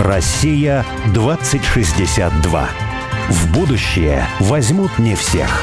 Россия 2062. В будущее возьмут не всех.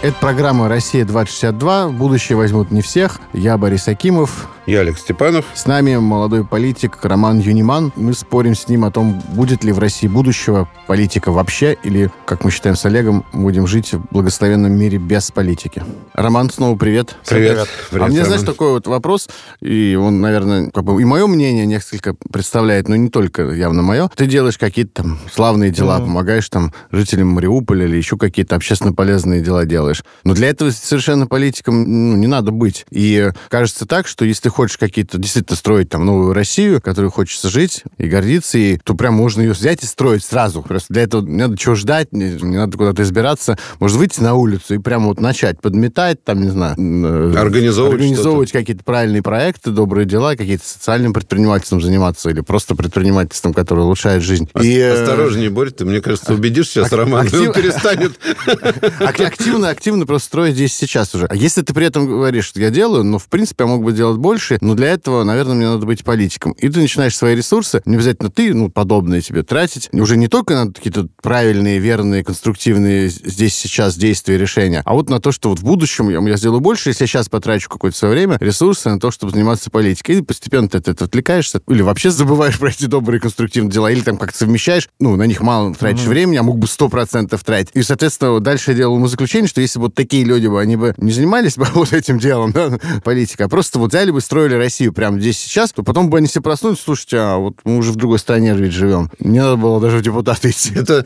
Это программа «Россия-2062». В будущее возьмут не всех. Я Борис Акимов. Я Олег Степанов. С нами молодой политик Роман Юниман. Мы спорим с ним о том, будет ли в России будущего политика вообще, или, как мы считаем с Олегом, будем жить в благословенном мире без политики. Роман, снова привет. Привет. привет. привет а мне, знаешь, такой вот вопрос, и он, наверное, как бы и мое мнение несколько представляет, но не только явно мое. Ты делаешь какие-то там славные дела, mm-hmm. помогаешь там жителям Мариуполя или еще какие-то общественно полезные дела делаешь. Но для этого совершенно политиком ну, не надо быть. И кажется так, что если ты хочешь какие-то действительно строить там новую Россию, которую хочется жить и гордиться, и, то прям можно ее взять и строить сразу. Просто для этого не надо чего ждать, не, не надо куда-то избираться. Можно выйти на улицу и прямо вот начать подметать, там, не знаю... Э, организовывать Организовывать какие-то правильные проекты, добрые дела, какие-то социальным предпринимательством заниматься или просто предпринимательством, которое улучшает жизнь. И, э, Осторожнее, Борь, ты, мне кажется, убедишь сейчас Роман, актив... он перестанет... Активно, активно просто строить здесь сейчас уже. А если ты при этом говоришь, что я делаю, ну, в принципе, я мог бы делать больше, больше, но для этого, наверное, мне надо быть политиком. И ты начинаешь свои ресурсы, не обязательно ты, ну, подобные тебе тратить, уже не только на какие-то правильные, верные, конструктивные здесь сейчас действия, решения, а вот на то, что вот в будущем я, я сделаю больше, если я сейчас потрачу какое-то свое время, ресурсы на то, чтобы заниматься политикой. И постепенно ты от этого отвлекаешься, или вообще забываешь про эти добрые конструктивные дела, или там как-то совмещаешь, ну, на них мало тратишь mm-hmm. времени, а мог бы сто процентов тратить. И, соответственно, дальше я делал ему заключение, что если бы вот такие люди бы, они бы не занимались бы вот этим делом, да, политика, а просто вот взяли бы, строили Россию прямо здесь сейчас, то потом бы они все проснулись, слушайте, а вот мы уже в другой стране ведь живем. Не надо было даже в депутаты идти. Это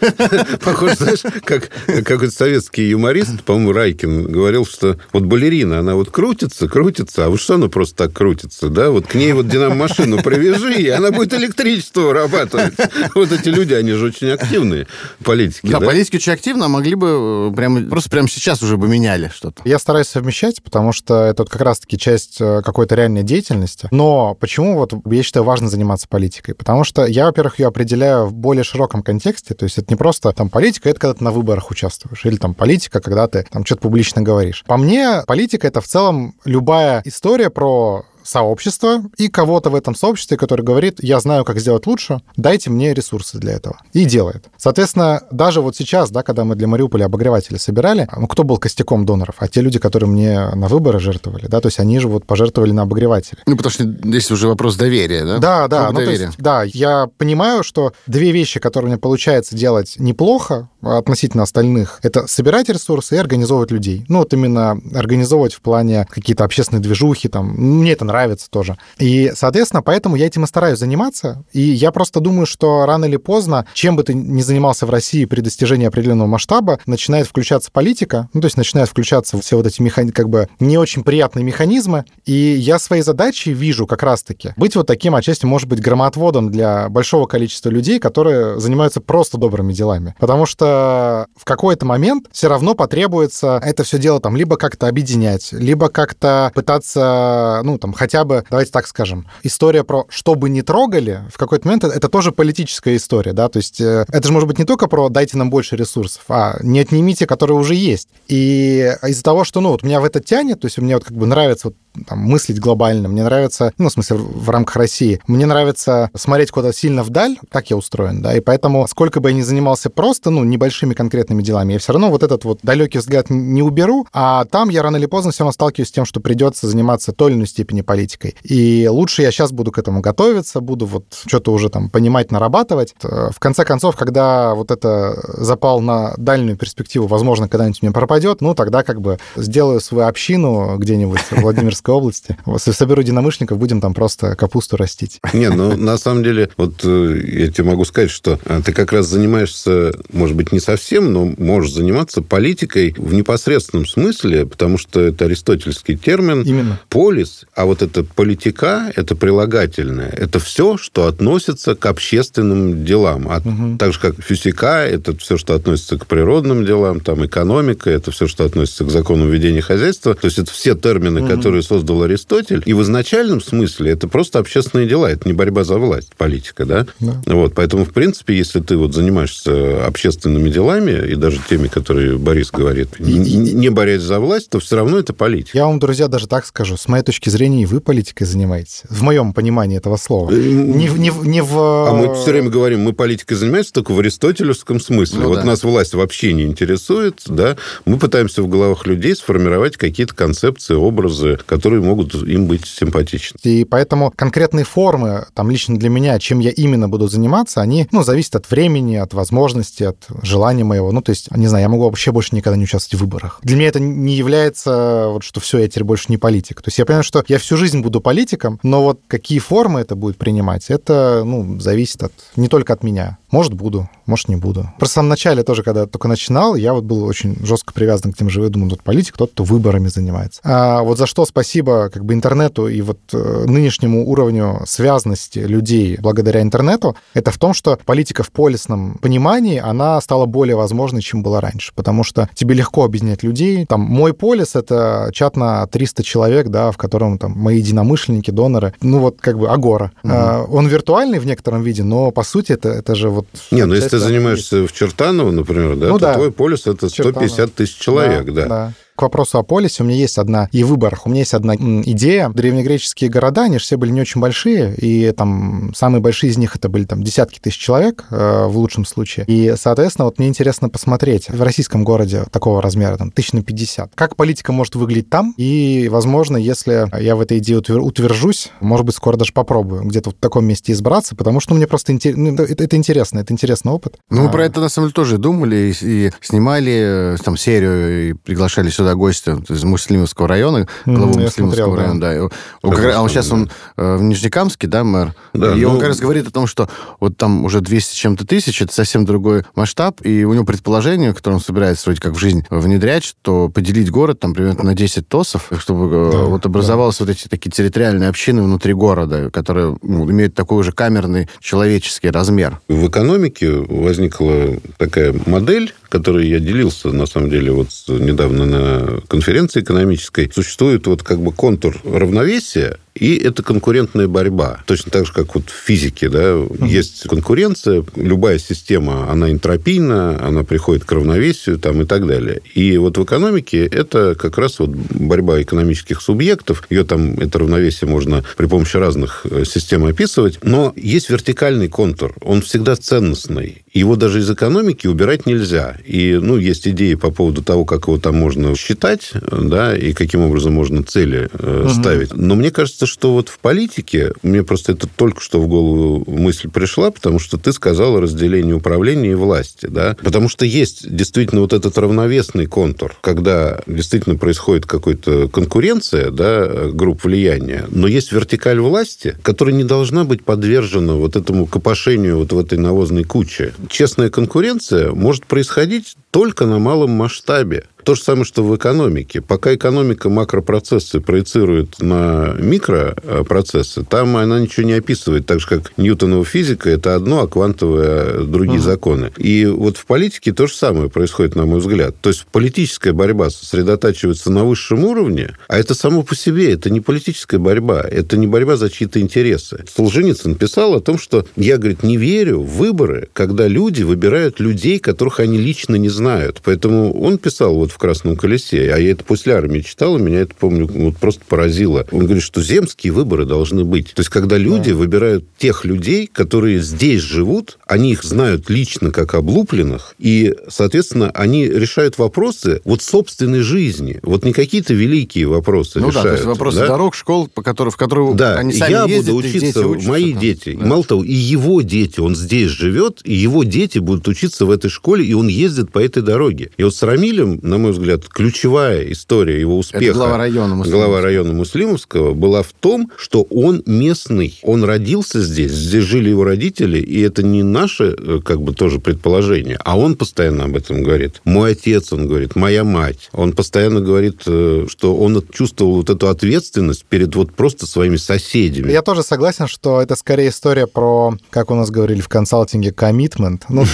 похоже, знаешь, как какой-то советский юморист, по-моему, Райкин, говорил, что вот балерина, она вот крутится, крутится, а вот что она просто так крутится, да? Вот к ней вот динамо-машину привяжи, и она будет электричество вырабатывать. Вот эти люди, они же очень активные, политики. Да, да? политики очень активно, а могли бы э, прямо, просто прямо сейчас уже бы меняли что-то. Я стараюсь совмещать, потому что это вот как раз-таки часть э, какой-то реальной деятельности, деятельности. Но почему вот я считаю важно заниматься политикой? Потому что я, во-первых, ее определяю в более широком контексте, то есть это не просто там политика, это когда ты на выборах участвуешь, или там политика, когда ты там что-то публично говоришь. По мне, политика — это в целом любая история про сообщество и кого-то в этом сообществе, который говорит, я знаю, как сделать лучше, дайте мне ресурсы для этого. И делает. Соответственно, даже вот сейчас, да, когда мы для Мариуполя обогреватели собирали, ну, кто был костяком доноров? А те люди, которые мне на выборы жертвовали, да, то есть они же вот пожертвовали на обогреватели. Ну, потому что здесь уже вопрос доверия, да? Да, да. Ну, доверия. есть, да, я понимаю, что две вещи, которые мне получается делать неплохо относительно остальных, это собирать ресурсы и организовывать людей. Ну, вот именно организовывать в плане какие-то общественные движухи, там, мне это нравится, тоже. И, соответственно, поэтому я этим и стараюсь заниматься. И я просто думаю, что рано или поздно, чем бы ты ни занимался в России при достижении определенного масштаба, начинает включаться политика, ну, то есть начинают включаться все вот эти механи... как бы не очень приятные механизмы. И я своей задачей вижу как раз-таки быть вот таким, отчасти, может быть, громоотводом для большого количества людей, которые занимаются просто добрыми делами. Потому что в какой-то момент все равно потребуется это все дело там либо как-то объединять, либо как-то пытаться, ну, там, хотя бы, давайте так скажем, история про «что бы не трогали» в какой-то момент это тоже политическая история, да, то есть э, это же может быть не только про «дайте нам больше ресурсов», а «не отнимите, которые уже есть». И из-за того, что, ну, вот меня в это тянет, то есть мне вот как бы нравится вот там, мыслить глобально, мне нравится, ну, в смысле, в рамках России, мне нравится смотреть куда-то сильно вдаль, так я устроен, да, и поэтому сколько бы я ни занимался просто, ну, небольшими конкретными делами, я все равно вот этот вот далекий взгляд не уберу, а там я рано или поздно все равно сталкиваюсь с тем, что придется заниматься той или иной степени политикой. И лучше я сейчас буду к этому готовиться, буду вот что-то уже там понимать, нарабатывать. Э, в конце концов, когда вот это запал на дальнюю перспективу, возможно, когда-нибудь мне пропадет, ну, тогда как бы сделаю свою общину где-нибудь в Владимирской области, соберу единомышленников, будем там просто капусту растить. Не, ну, на самом деле, вот э, я тебе могу сказать, что э, ты как раз занимаешься, может быть, не совсем, но можешь заниматься политикой в непосредственном смысле, потому что это аристотельский термин. Именно. Полис, а вот это политика, это прилагательное, это все, что относится к общественным делам. А угу. Так же, как физика, это все, что относится к природным делам, там экономика, это все, что относится к закону ведения хозяйства. То есть это все термины, угу. которые создал Аристотель. И в изначальном смысле это просто общественные дела, это не борьба за власть, политика, да? да. Вот, поэтому, в принципе, если ты вот занимаешься общественным общественными делами, и даже теми, которые Борис говорит, не борясь за власть, то все равно это политика. Я вам, друзья, даже так скажу. С моей точки зрения, и вы политикой занимаетесь. В моем понимании этого слова. Не, не, не в... А мы все время говорим, мы политикой занимаемся только в аристотелевском смысле. Ну, вот да. нас власть вообще не интересует, да. Мы пытаемся в головах людей сформировать какие-то концепции, образы, которые могут им быть симпатичны. И поэтому конкретные формы, там лично для меня, чем я именно буду заниматься, они, ну, зависят от времени, от возможности, от желания моего. Ну, то есть, не знаю, я могу вообще больше никогда не участвовать в выборах. Для меня это не является, вот, что все, я теперь больше не политик. То есть я понимаю, что я всю жизнь буду политиком, но вот какие формы это будет принимать, это, ну, зависит от, не только от меня. Может, буду, может, не буду. Просто в самом начале тоже, когда только начинал, я вот был очень жестко привязан к тем же, я думаю, тут политик, кто-то кто выборами занимается. А вот за что спасибо как бы интернету и вот э, нынешнему уровню связности людей благодаря интернету, это в том, что политика в полисном понимании, она стала более возможной, чем была раньше, потому что тебе легко объединять людей. Там мой полис — это чат на 300 человек, да, в котором там мои единомышленники, доноры, ну вот как бы Агора. Угу. А, он виртуальный в некотором виде, но по сути это, это же вот... Не, ну если ты занимаешься в Чертаново, например, да, ну, то да. твой полис это 150 Чертаново. тысяч человек, да. да. да к вопросу о полисе у меня есть одна, и выборах, у меня есть одна идея. Древнегреческие города, они же все были не очень большие, и там самые большие из них это были там десятки тысяч человек э, в лучшем случае. И, соответственно, вот мне интересно посмотреть в российском городе такого размера, там, тысяч на 50, как политика может выглядеть там, и, возможно, если я в этой идее утвержусь, может быть, скоро даже попробую где-то в таком месте избраться, потому что ну, мне просто интер... ну, это, это интересно, это интересный опыт. Ну, мы а... про это, на самом деле, тоже думали и, и снимали э, там серию, и приглашали сюда гостя из Муслимовского района, главу mm, Муслимовского района, да. да. Он, как, а он сейчас он э, в Нижнекамске, да, мэр? Да, и ну... он как раз говорит о том, что вот там уже 200 чем-то тысяч, это совсем другой масштаб, и у него предположение, которое он собирается вроде как в жизнь внедрять, что поделить город там примерно на 10 ТОСов, чтобы э, да, вот образовалось да. вот эти такие территориальные общины внутри города, которые ну, имеют такой уже камерный человеческий размер. В экономике возникла такая модель, которой я делился, на самом деле, вот недавно на конференции экономической. Существует вот как бы контур равновесия, и это конкурентная борьба. Точно так же, как вот в физике, да, угу. есть конкуренция, любая система, она энтропийна, она приходит к равновесию там, и так далее. И вот в экономике это как раз вот борьба экономических субъектов, ее там, это равновесие можно при помощи разных э, систем описывать, но есть вертикальный контур, он всегда ценностный. Его даже из экономики убирать нельзя. И, ну, есть идеи по поводу того, как его там можно считать, да, и каким образом можно цели э, угу. ставить. Но мне кажется, что вот в политике, мне просто это только что в голову мысль пришла, потому что ты сказал о разделении управления и власти, да, потому что есть действительно вот этот равновесный контур, когда действительно происходит какая-то конкуренция, да, групп влияния, но есть вертикаль власти, которая не должна быть подвержена вот этому копошению вот в этой навозной куче. Честная конкуренция может происходить только на малом масштабе. То же самое, что в экономике. Пока экономика макропроцессы проецирует на микропроцессы, там она ничего не описывает, так же, как Ньютонова физика – это одно, а квантовые – другие угу. законы. И вот в политике то же самое происходит, на мой взгляд. То есть политическая борьба сосредотачивается на высшем уровне, а это само по себе, это не политическая борьба, это не борьба за чьи-то интересы. Солженицын писал о том, что я, говорит, не верю в выборы, когда люди выбирают людей, которых они лично не знают. Поэтому он писал вот в в «Красном колесе», а я это после армии читал, и меня это, помню, вот просто поразило. Он говорит, что земские выборы должны быть. То есть, когда люди да. выбирают тех людей, которые здесь живут, они их знают лично как облупленных, и, соответственно, они решают вопросы вот собственной жизни. Вот не какие-то великие вопросы ну решают. да, то есть вопросы да? дорог, школ, по которым, в которые да, они сами я ездят, буду учиться, дети учатся, мои там. дети. Да. Мало того, и его дети, он здесь живет, и его дети будут учиться в этой школе, и он ездит по этой дороге. И вот с Рамилем, на мой мой взгляд, ключевая история его успеха Это глава района Муслимовского. глава района Муслимовского была в том, что он местный. Он родился здесь, здесь жили его родители, и это не наше, э, как бы, тоже предположение, а он постоянно об этом говорит. Мой отец, он говорит, моя мать. Он постоянно говорит, э, что он чувствовал вот эту ответственность перед вот просто своими соседями. Я тоже согласен, что это скорее история про, как у нас говорили в консалтинге, commitment, ну,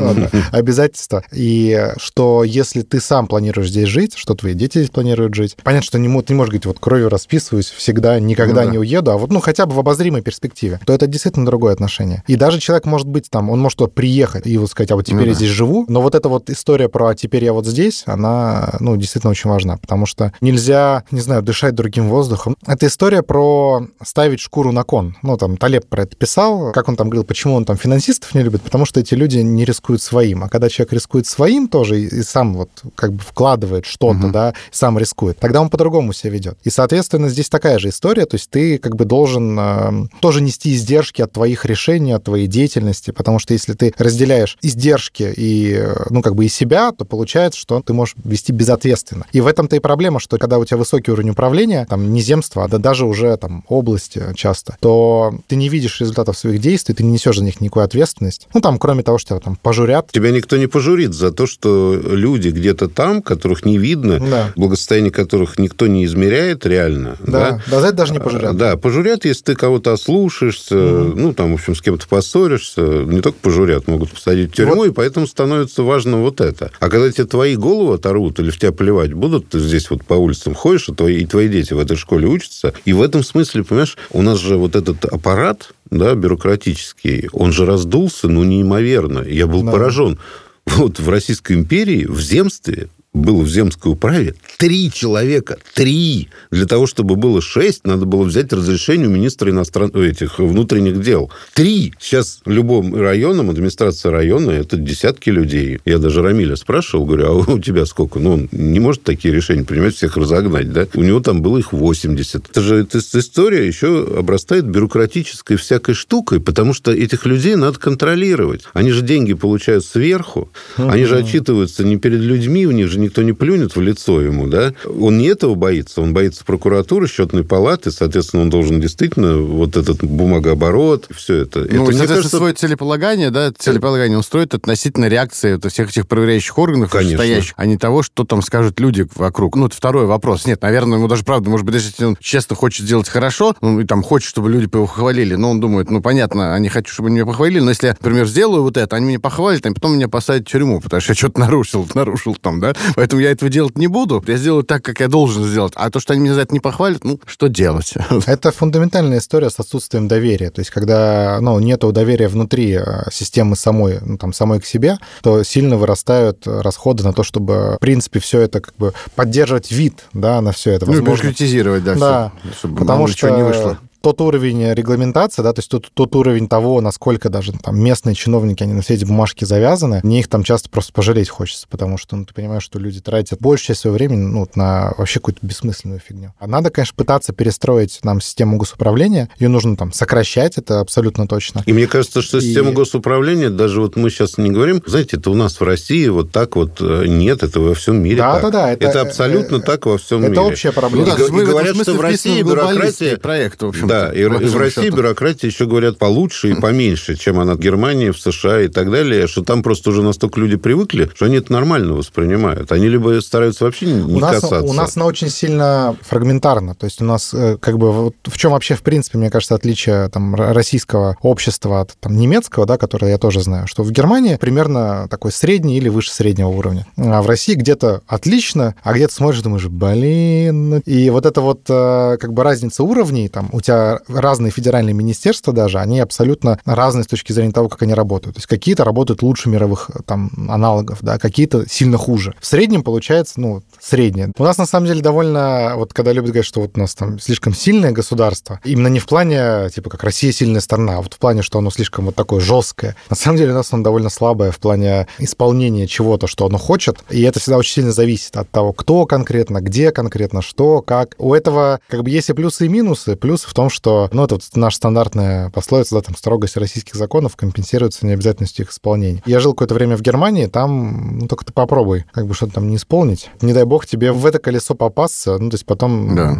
обязательства. И что если ты сам планируешь здесь жить, что твои дети здесь планируют жить. Понятно, что не, ты не можешь говорить, вот кровью расписываюсь, всегда, никогда ну, да. не уеду, а вот, ну, хотя бы в обозримой перспективе, то это действительно другое отношение. И даже человек может быть там, он может туда приехать и вот сказать, а вот теперь ну, я да. здесь живу, но вот эта вот история про «а теперь я вот здесь», она, ну, действительно очень важна, потому что нельзя, не знаю, дышать другим воздухом. Это история про ставить шкуру на кон. Ну, там, Талеб про это писал, как он там говорил, почему он там финансистов не любит, потому что эти люди не рискуют своим. А когда человек рискует своим тоже и, и сам вот как бы вкладывает что-то, угу. да, сам рискует, тогда он по-другому себя ведет. И, соответственно, здесь такая же история, то есть ты как бы должен э, тоже нести издержки от твоих решений, от твоей деятельности, потому что если ты разделяешь издержки и, э, ну, как бы и себя, то получается, что ты можешь вести безответственно. И в этом-то и проблема, что когда у тебя высокий уровень управления, там, не земства, а да даже уже там области часто, то ты не видишь результатов своих действий, ты не несешь за них никакую ответственность. Ну, там, кроме того, что тебя там пожурят. Тебя никто не пожурит за то, что люди где-то там, которых не видно, да. благосостояние которых никто не измеряет реально. Да, да, за это даже не пожурят. Да, пожурят, если ты кого-то ослушаешься, угу. ну, там, в общем, с кем-то поссоришься, не только пожурят, могут посадить в тюрьму, вот. и поэтому становится важно вот это. А когда тебе твои головы оторвут или в тебя плевать будут, ты здесь вот по улицам ходишь, и твои, и твои дети в этой школе учатся, и в этом смысле, понимаешь, у нас же вот этот аппарат, да, бюрократический, он же раздулся, ну, неимоверно. Я был да. поражен. Вот в Российской империи, в земстве, было в земской управе три человека. Три! Для того, чтобы было шесть, надо было взять разрешение у министра иностранных этих внутренних дел. Три! Сейчас любым районом, администрация района, это десятки людей. Я даже Рамиля спрашивал, говорю, а у тебя сколько? Ну, он не может такие решения принимать, всех разогнать, да? У него там было их 80. Это же эта история еще обрастает бюрократической всякой штукой, потому что этих людей надо контролировать. Они же деньги получают сверху, они же отчитываются не перед людьми, у них же никто не плюнет в лицо ему, да, он не этого боится, он боится прокуратуры, счетной палаты, соответственно, он должен действительно вот этот бумагооборот, все это. Ну, это, мне кажется, свое целеполагание, да, целеполагание устроит относительно реакции вот всех этих проверяющих органов, Конечно. стоящих, а не того, что там скажут люди вокруг. Ну, это второй вопрос. Нет, наверное, ему даже правда, может быть, даже если он честно хочет сделать хорошо, ну, и там хочет, чтобы люди его похвалили, но он думает, ну, понятно, они хотят, чтобы меня похвалили, но если я, например, сделаю вот это, они меня похвалят, а потом меня посадят в тюрьму, потому что я что-то нарушил, нарушил там, да, Поэтому я этого делать не буду. Я сделаю так, как я должен сделать. А то, что они меня за это не похвалят, ну, что делать? Это фундаментальная история с отсутствием доверия. То есть, когда ну, нет доверия внутри э, системы самой, ну, там, самой к себе, то сильно вырастают расходы на то, чтобы, в принципе, все это как бы поддерживать вид, да, на все это. Возможно. Ну, бюрократизировать, да, да все, чтобы потому что не вышло тот уровень регламентации, да, то есть тот, тот уровень того, насколько даже там местные чиновники, они на все эти бумажки завязаны, мне их там часто просто пожалеть хочется, потому что, ну, ты понимаешь, что люди тратят большую часть своего времени, ну, на вообще какую-то бессмысленную фигню. А надо, конечно, пытаться перестроить нам систему госуправления, ее нужно там сокращать, это абсолютно точно. И мне кажется, что система и... госуправления, даже вот мы сейчас не говорим, знаете, это у нас в России вот так вот э, нет, это во всем мире да, так. Да, да, это, это абсолютно э, так во всем это мире. Это общая проблема. Ну, да, и, и говорят, что в России бюрократия... проект, в общем да, и, и в России счету. бюрократия еще говорят получше и поменьше, чем она в Германии, в США и так далее, что там просто уже настолько люди привыкли, что они это нормально воспринимают. Они либо стараются вообще не у нас, касаться. У нас она очень сильно фрагментарна. То есть у нас э, как бы вот в чем вообще, в принципе, мне кажется, отличие там, российского общества от там, немецкого, да, которое я тоже знаю, что в Германии примерно такой средний или выше среднего уровня. А в России где-то отлично, а где-то смотришь, думаешь, блин. И вот это вот э, как бы разница уровней, там у тебя разные федеральные министерства даже, они абсолютно разные с точки зрения того, как они работают. То есть какие-то работают лучше мировых там аналогов, да, какие-то сильно хуже. В среднем получается, ну, среднее. У нас, на самом деле, довольно, вот когда любят говорить, что вот у нас там слишком сильное государство, именно не в плане, типа, как Россия сильная страна, а вот в плане, что оно слишком вот такое жесткое. На самом деле у нас оно довольно слабое в плане исполнения чего-то, что оно хочет, и это всегда очень сильно зависит от того, кто конкретно, где конкретно, что, как. У этого как бы есть и плюсы, и минусы. Плюсы в том, что, ну, это вот наша стандартная пословица, да, там, строгость российских законов компенсируется необязательностью их исполнения. Я жил какое-то время в Германии, там, ну, только ты попробуй, как бы что-то там не исполнить. Не дай бог тебе в это колесо попасться, ну, то есть потом да.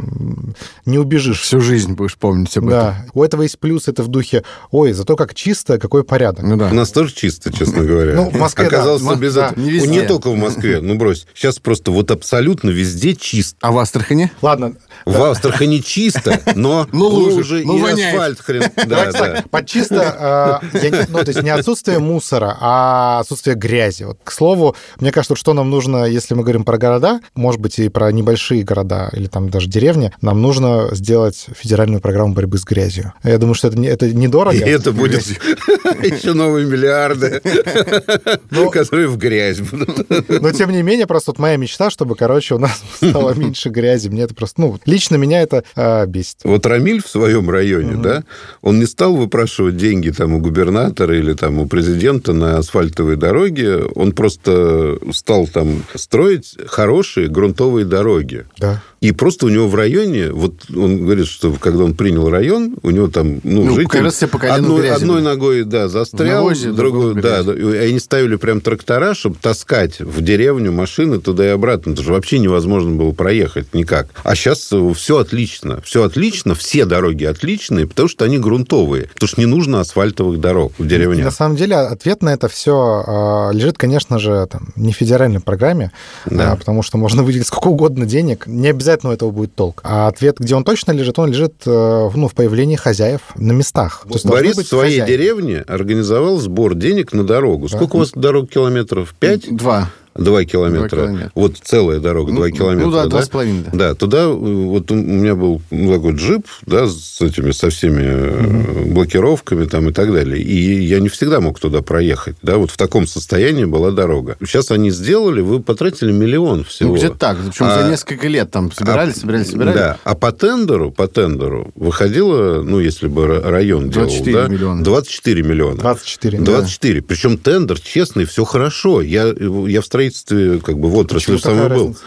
не убежишь. Всю жизнь будешь помнить об да. этом. У этого есть плюс, это в духе, ой, зато как чисто, какой порядок. Ну, да. У нас тоже чисто, честно говоря. Ну, в Москве, Оказалось, да. без этого. Не, не только в Москве, ну, брось. Сейчас просто вот абсолютно везде чисто. А в Астрахани? Ладно. В Астрахани чисто, но ну, лужи, ну, и воняет. асфальт хрен. Да, да. под чисто, не- ну, то есть не отсутствие мусора, а отсутствие грязи. Вот, к слову, мне кажется, что нам нужно, если мы говорим про города, может быть, и про небольшие города, или там даже деревни, нам нужно сделать федеральную программу борьбы с грязью. Я думаю, что это, не- это недорого. И это будет еще новые миллиарды, Ну, которые в грязь будут. Но, тем не менее, просто вот моя мечта, чтобы, короче, у нас стало меньше грязи. Мне это просто, ну, лично меня это а, бесит. Вот Рамиль своем районе, да, он не стал выпрашивать деньги там у губернатора или там у президента на асфальтовые дороги, он просто стал там строить хорошие грунтовые дороги. Да. И просто у него в районе, вот он говорит, что когда он принял район, у него там, ну, Ну, житель как раз по одной, грязи одной ногой, да, застрял, навозе, другой, да, да, и они ставили прям трактора, чтобы таскать в деревню машины туда и обратно. Это же вообще невозможно было проехать никак. А сейчас все отлично. Все отлично, все дороги отличные, потому что они грунтовые. Потому что не нужно асфальтовых дорог в И деревнях. на самом деле ответ на это все лежит, конечно же, там, не в федеральной программе, Да. а, потому что можно выделить сколько угодно денег, не обязательно у этого будет толк. А ответ, где он точно лежит, он лежит э, ну, в появлении хозяев на местах. То есть должны Борис в своей хозяева. деревне организовал сбор денег на дорогу. Сколько у вас дорог километров? Пять? Два. Два километра. Два километра. Вот целая дорога, Ну, два ну километра. да, два с половиной, да. Да, туда э, вот у меня был ну, такой джип, да, с этими, со всеми э, блокировками там и так далее. И я не всегда мог туда проехать, да, вот в таком состоянии была дорога. Сейчас они сделали, вы потратили миллион всего. Ну, где-то так. Причем А- за несколько лет там собирали, а, собирали, собирали. Да, а по тендеру, по тендеру выходило, ну, если бы ра- район 24 делал, да, миллиона. 24 миллиона. 24. да. 24. Причем тендер честный, все хорошо. Я, я в строительстве, как бы, в отрасли самой такая был. разница?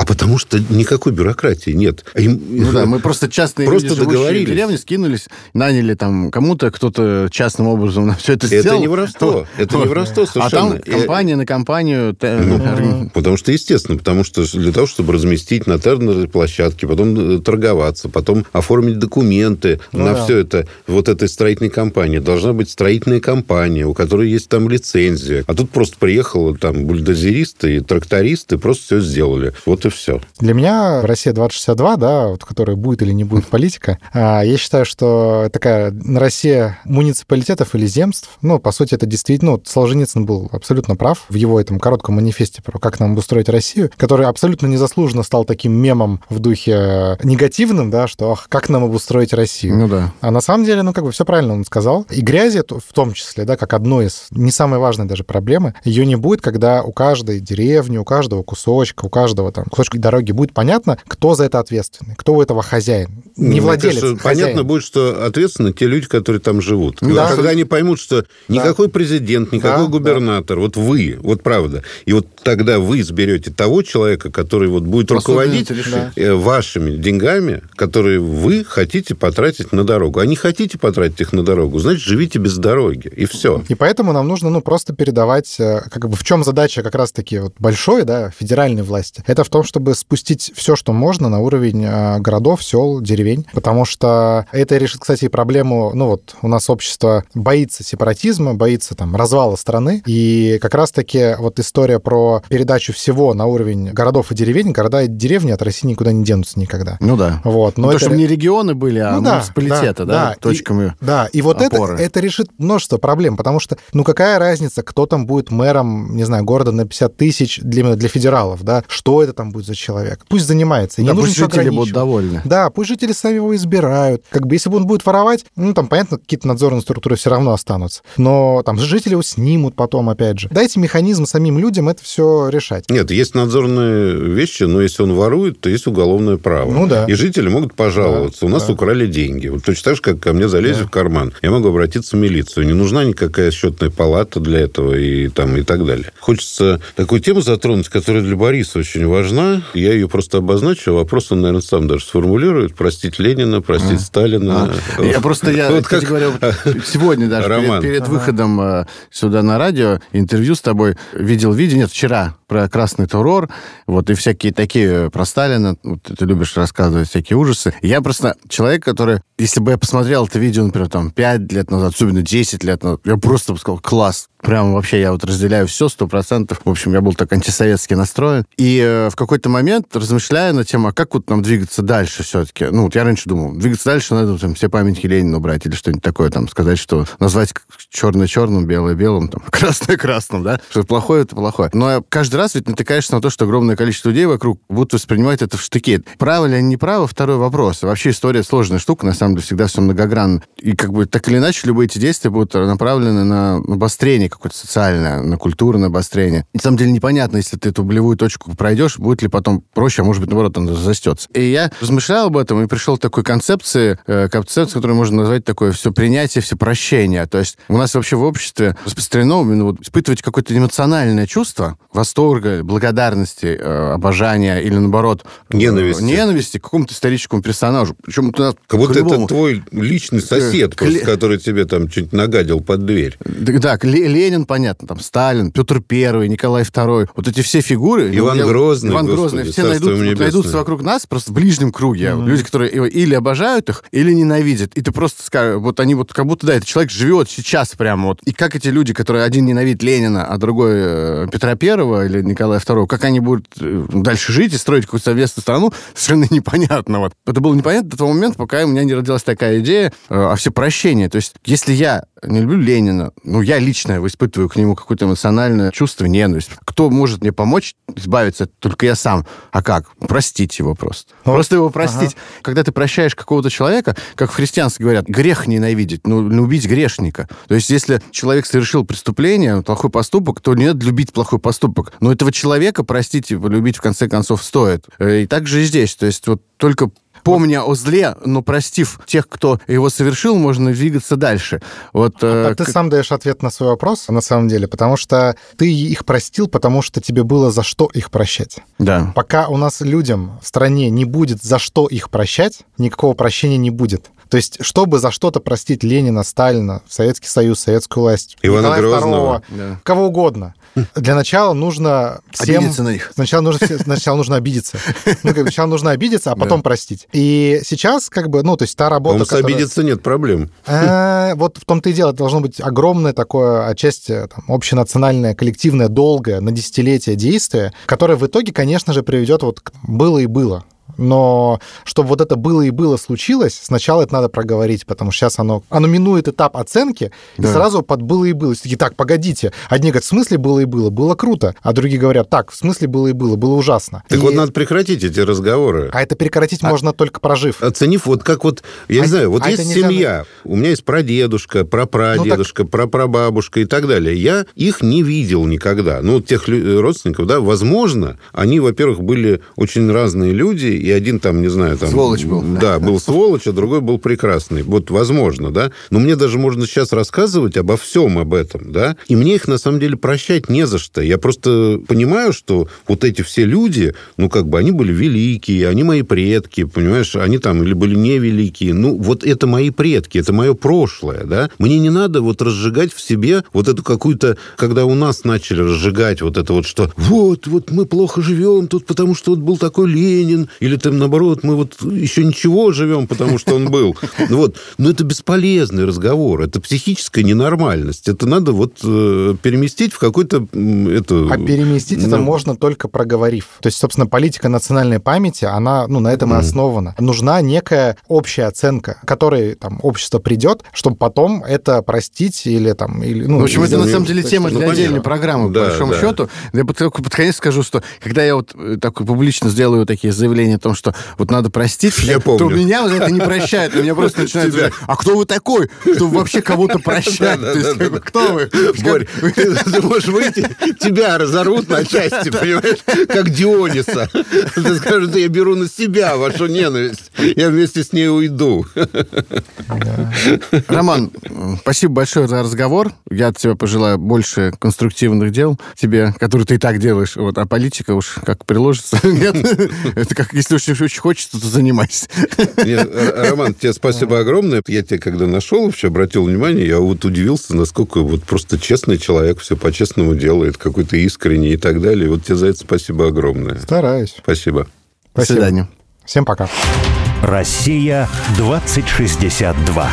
А потому что никакой бюрократии нет. Им- Ну да, мы просто частные Просто люди, договорились. в деревне, скинулись, наняли там кому-то, кто-то частным образом на все это Это сделал. не воровство. Это не воровство А совершенно. там компания на компанию... Ну, органи- Потому что, естественно, потому что для того, чтобы разместить на тендерной площадке, потом э, торговаться, потом оформить документы Ну на да. все это, вот этой строительной компании, должна быть строительная компания, у которой есть там лицензия. А тут просто приехало там бульдозеристы и трактористы, просто все сделали. Вот и все. Для меня Россия 2062, да, вот, которая будет или не будет политика, а, я считаю, что такая Россия муниципалитетов или земств, ну, по сути, это действительно, ну, Солженицын был абсолютно прав в его этом коротком манифесте про как нам обустроить Россию, который абсолютно незаслуженно стал таким мемом в духе негативным, да, что ах, как нам обустроить Россию. Ну да. А на самом деле, ну, как бы все правильно он сказал. И грязи в том числе, да, как одной из не самой важной даже проблемы, ее не будет, когда у каждой деревни, у каждого кусочка, у каждого там кусочка дороги будет понятно, кто за это ответственный, кто у этого хозяин. Не Мне владелец, кажется, хозяин. Понятно будет, что ответственны те люди, которые там живут. Да. Когда они поймут, что никакой президент, никакой Да, губернатор, вот вы, вот правда, и вот тогда вы изберете того человека, который вот будет руководить решить. э, вашими деньгами, которые вы хотите потратить на дорогу. А не хотите потратить их на дорогу, значит, живите без дороги, и все. И поэтому нам нужно, ну, просто передавать, э, как бы в чем задача как раз-таки вот большой, да, федеральной власти. Это в том, чтобы спустить все, что можно на уровень э, городов, сел, деревень, потому что это решит, кстати, и проблему, ну, вот у нас общество боится сепаратизма, боится там развала страны, и как раз-таки вот история про передачу всего на уровень городов и деревень, города и деревни от России никуда не денутся никогда. Ну да. Вот, Ну, но то, это- чтобы не регионы были, а ну, да, муниципалитеты, да, И- точками. да, и вот это, опоры. это решит множество проблем, потому что, ну, какая разница, кто там будет мэром, не знаю, города на 50 тысяч для, именно для федералов, да, что это там будет за человек. Пусть занимается, и не Да, нужно пусть ничего жители будут довольны. Да, пусть жители сами его избирают. Как бы, если бы он будет воровать, ну, там, понятно, какие-то надзорные структуры все равно останутся. Но там жители его снимут потом, опять же. Дайте механизм самим людям это все решать. Нет, есть надзорные вещи, но если он ворует, то есть уголовное право. Ну да. И жители могут пожаловаться. Да, У нас да. украли деньги. Вот точно так же, как ко мне залезли в карман. Я могу обратиться в милицию. Не нужна никакая счетная палата для этого и, там, и так далее. Хочется такую тему затронуть, которая для Бориса очень важна. Я ее просто обозначу. а Вопрос он, наверное, сам даже сформулирует. Простить Ленина, простить Сталина. А, Я просто, я, Вот кстати как- говоря, сегодня даже перед, перед выходом э, сюда на радио интервью с тобой видел видео, нет, вчера, про красный террор, вот, и всякие такие про Сталина, вот ты любишь рассказывать всякие ужасы. Я просто человек, который, если бы я посмотрел это видео, например, там, 5 лет назад, особенно 10 лет назад, я просто бы сказал, класс, Прям вообще я вот разделяю все сто процентов. В общем, я был так антисоветски настроен. И э, в какой-то момент, размышляя на тему, а как вот нам двигаться дальше все-таки? Ну, вот я раньше думал, двигаться дальше надо там, все памятники Ленина убрать или что-нибудь такое, там, сказать, что назвать черное черным, белое белым, там, красное красным, да? Что плохое это плохое. Но каждый раз ведь натыкаешься на то, что огромное количество людей вокруг будут воспринимать это в штыки. Право ли они не правы, второй вопрос. Вообще история сложная штука, на самом деле, всегда все многогранно. И как бы так или иначе любые эти действия будут направлены на обострение какое-то социальное, на культурное обострение. И, на самом деле непонятно, если ты эту болевую точку пройдешь, будет ли потом проще, а может быть, наоборот, он застется. И я размышлял об этом и пришел к такой концепции, э, концепции, которую можно назвать такое все принятие, все прощение. То есть у нас вообще в обществе распространено именно вот испытывать какое-то эмоциональное чувство восторга, благодарности, э, обожания или, наоборот, э, ненависти, ненависти к какому-то историческому персонажу. Причем это как будто это твой личный сосед, Кле... который тебе там чуть нагадил под дверь. Да, Ленин, понятно, там Сталин, Петр Первый, Николай Второй. Вот эти все фигуры... Иван я, Грозный. Иван Господи, Грозный. Все найдут, вот, найдутся вокруг нас просто в ближнем круге. Mm-hmm. Люди, которые или обожают их, или ненавидят. И ты просто скажешь, вот они вот как будто, да, этот человек живет сейчас прямо вот. И как эти люди, которые один ненавидит Ленина, а другой э, Петра Первого или Николая Второго, как они будут э, дальше жить и строить какую-то совместную страну, совершенно непонятно. Вот. Это было непонятно до того момента, пока у меня не родилась такая идея э, о всепрощении. То есть, если я не люблю Ленина, ну, я лично испытываю к нему какое-то эмоциональное чувство, ненависть. Кто может мне помочь избавиться? Только я сам. А как? Простить его просто. Вот. Просто его простить. Ага. Когда ты прощаешь какого-то человека, как в христианстве говорят, грех ненавидеть, ну, любить грешника. То есть, если человек совершил преступление, плохой поступок, то не надо любить плохой поступок. Но этого человека простить и полюбить в конце концов стоит. Э, и так же и здесь. То есть, вот только помня о зле, но простив тех, кто его совершил, можно двигаться дальше. Вот, а, э, ты сам даешь ответ на свой вопрос, на самом деле, потому что ты их простил, потому что тебе было за что их прощать. Да. Пока у нас людям в стране не будет за что их прощать, никакого прощения не будет. То есть, чтобы за что-то простить Ленина, Сталина, Советский Союз, советскую власть, Ивана Николая Грозного, II, да. кого угодно, для начала нужно всем... Обидеться на них. Сначала нужно, сначала нужно обидеться. Ну, как сначала нужно обидеться, а потом да. простить. И сейчас, как бы, ну, то есть та работа, Он которая... обидеться нет проблем. Э, вот в том-то и дело. Это должно быть огромное такое, отчасти, там, общенациональное, коллективное, долгое, на десятилетия действие, которое в итоге, конечно же, приведет вот к было и было но чтобы вот это было и было случилось, сначала это надо проговорить, потому что сейчас оно, оно минует этап оценки, да. и сразу под было и было. Такие, так, погодите. Одни говорят, в смысле было и было? Было круто. А другие говорят, так, в смысле было и было? Было ужасно. Так и... вот надо прекратить эти разговоры. А это прекратить а... можно только прожив. Оценив вот как вот, я а... не знаю, вот а есть семья, у меня есть прадедушка, прапрадедушка, ну, так... прапрабабушка и так далее. Я их не видел никогда. Ну, тех родственников, да, возможно, они, во-первых, были очень разные люди, и один там, не знаю, там... Сволочь был. Да, был сволочь, а другой был прекрасный. Вот возможно, да. Но мне даже можно сейчас рассказывать обо всем об этом, да. И мне их, на самом деле, прощать не за что. Я просто понимаю, что вот эти все люди, ну, как бы, они были великие, они мои предки, понимаешь, они там или были невеликие. Ну, вот это мои предки, это мое прошлое, да. Мне не надо вот разжигать в себе вот эту какую-то... Когда у нас начали разжигать вот это вот, что вот, вот мы плохо живем тут, потому что вот был такой Ленин, или там, наоборот, мы вот еще ничего живем, потому что он был. Ну вот. Но это бесполезный разговор, это психическая ненормальность. Это надо вот э, переместить в какой-то... Это, а переместить ну... это можно только проговорив. То есть, собственно, политика национальной памяти, она ну, на этом mm. и основана. Нужна некая общая оценка, которой там, общество придет, чтобы потом это простить или там... Или, ну, в общем, это на самом деле тема для ну, отдельной программы, да, по большому да. счету. Я под, под конец скажу, что когда я вот э, так публично сделаю такие заявления о том, что вот надо простить, я то помню. меня вот это не прощает. У меня просто начинает говорить, а кто вы такой, чтобы вообще кого-то прощать? Кто вы? Борь, ты можешь выйти, тебя разорвут на части, понимаешь, как Диониса. Ты скажешь, я беру на себя вашу ненависть, я вместе с ней уйду. Роман, спасибо большое за разговор. Я от тебя пожелаю больше конструктивных дел тебе, которые ты и так делаешь. Вот, а политика уж как приложится. Нет, это как, если уж очень хочется, то занимайся. Нет, Роман, тебе спасибо огромное. Я тебя когда нашел, вообще обратил внимание, я вот удивился, насколько вот просто честный человек все по-честному делает, какой-то искренний и так далее. Вот тебе за это спасибо огромное. Стараюсь. Спасибо. До свидания. Всем пока. Россия 2062.